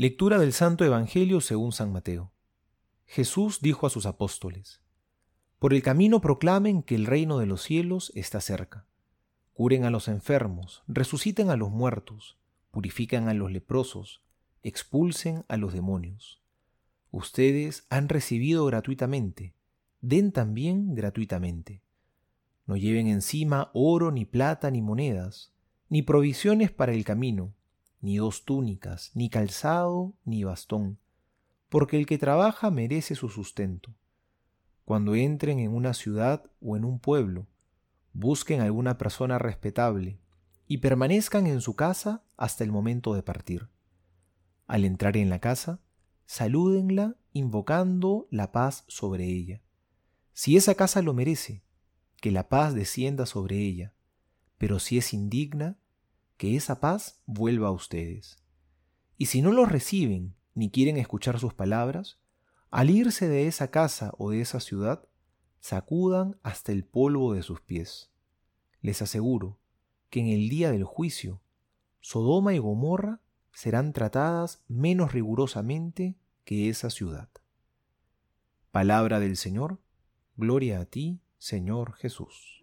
Lectura del Santo Evangelio según San Mateo. Jesús dijo a sus apóstoles, Por el camino proclamen que el reino de los cielos está cerca. Curen a los enfermos, resuciten a los muertos, purifican a los leprosos, expulsen a los demonios. Ustedes han recibido gratuitamente, den también gratuitamente. No lleven encima oro, ni plata, ni monedas, ni provisiones para el camino ni dos túnicas, ni calzado, ni bastón, porque el que trabaja merece su sustento. Cuando entren en una ciudad o en un pueblo, busquen alguna persona respetable y permanezcan en su casa hasta el momento de partir. Al entrar en la casa, salúdenla invocando la paz sobre ella. Si esa casa lo merece, que la paz descienda sobre ella, pero si es indigna, que esa paz vuelva a ustedes. Y si no los reciben ni quieren escuchar sus palabras, al irse de esa casa o de esa ciudad, sacudan hasta el polvo de sus pies. Les aseguro que en el día del juicio, Sodoma y Gomorra serán tratadas menos rigurosamente que esa ciudad. Palabra del Señor, gloria a ti, Señor Jesús.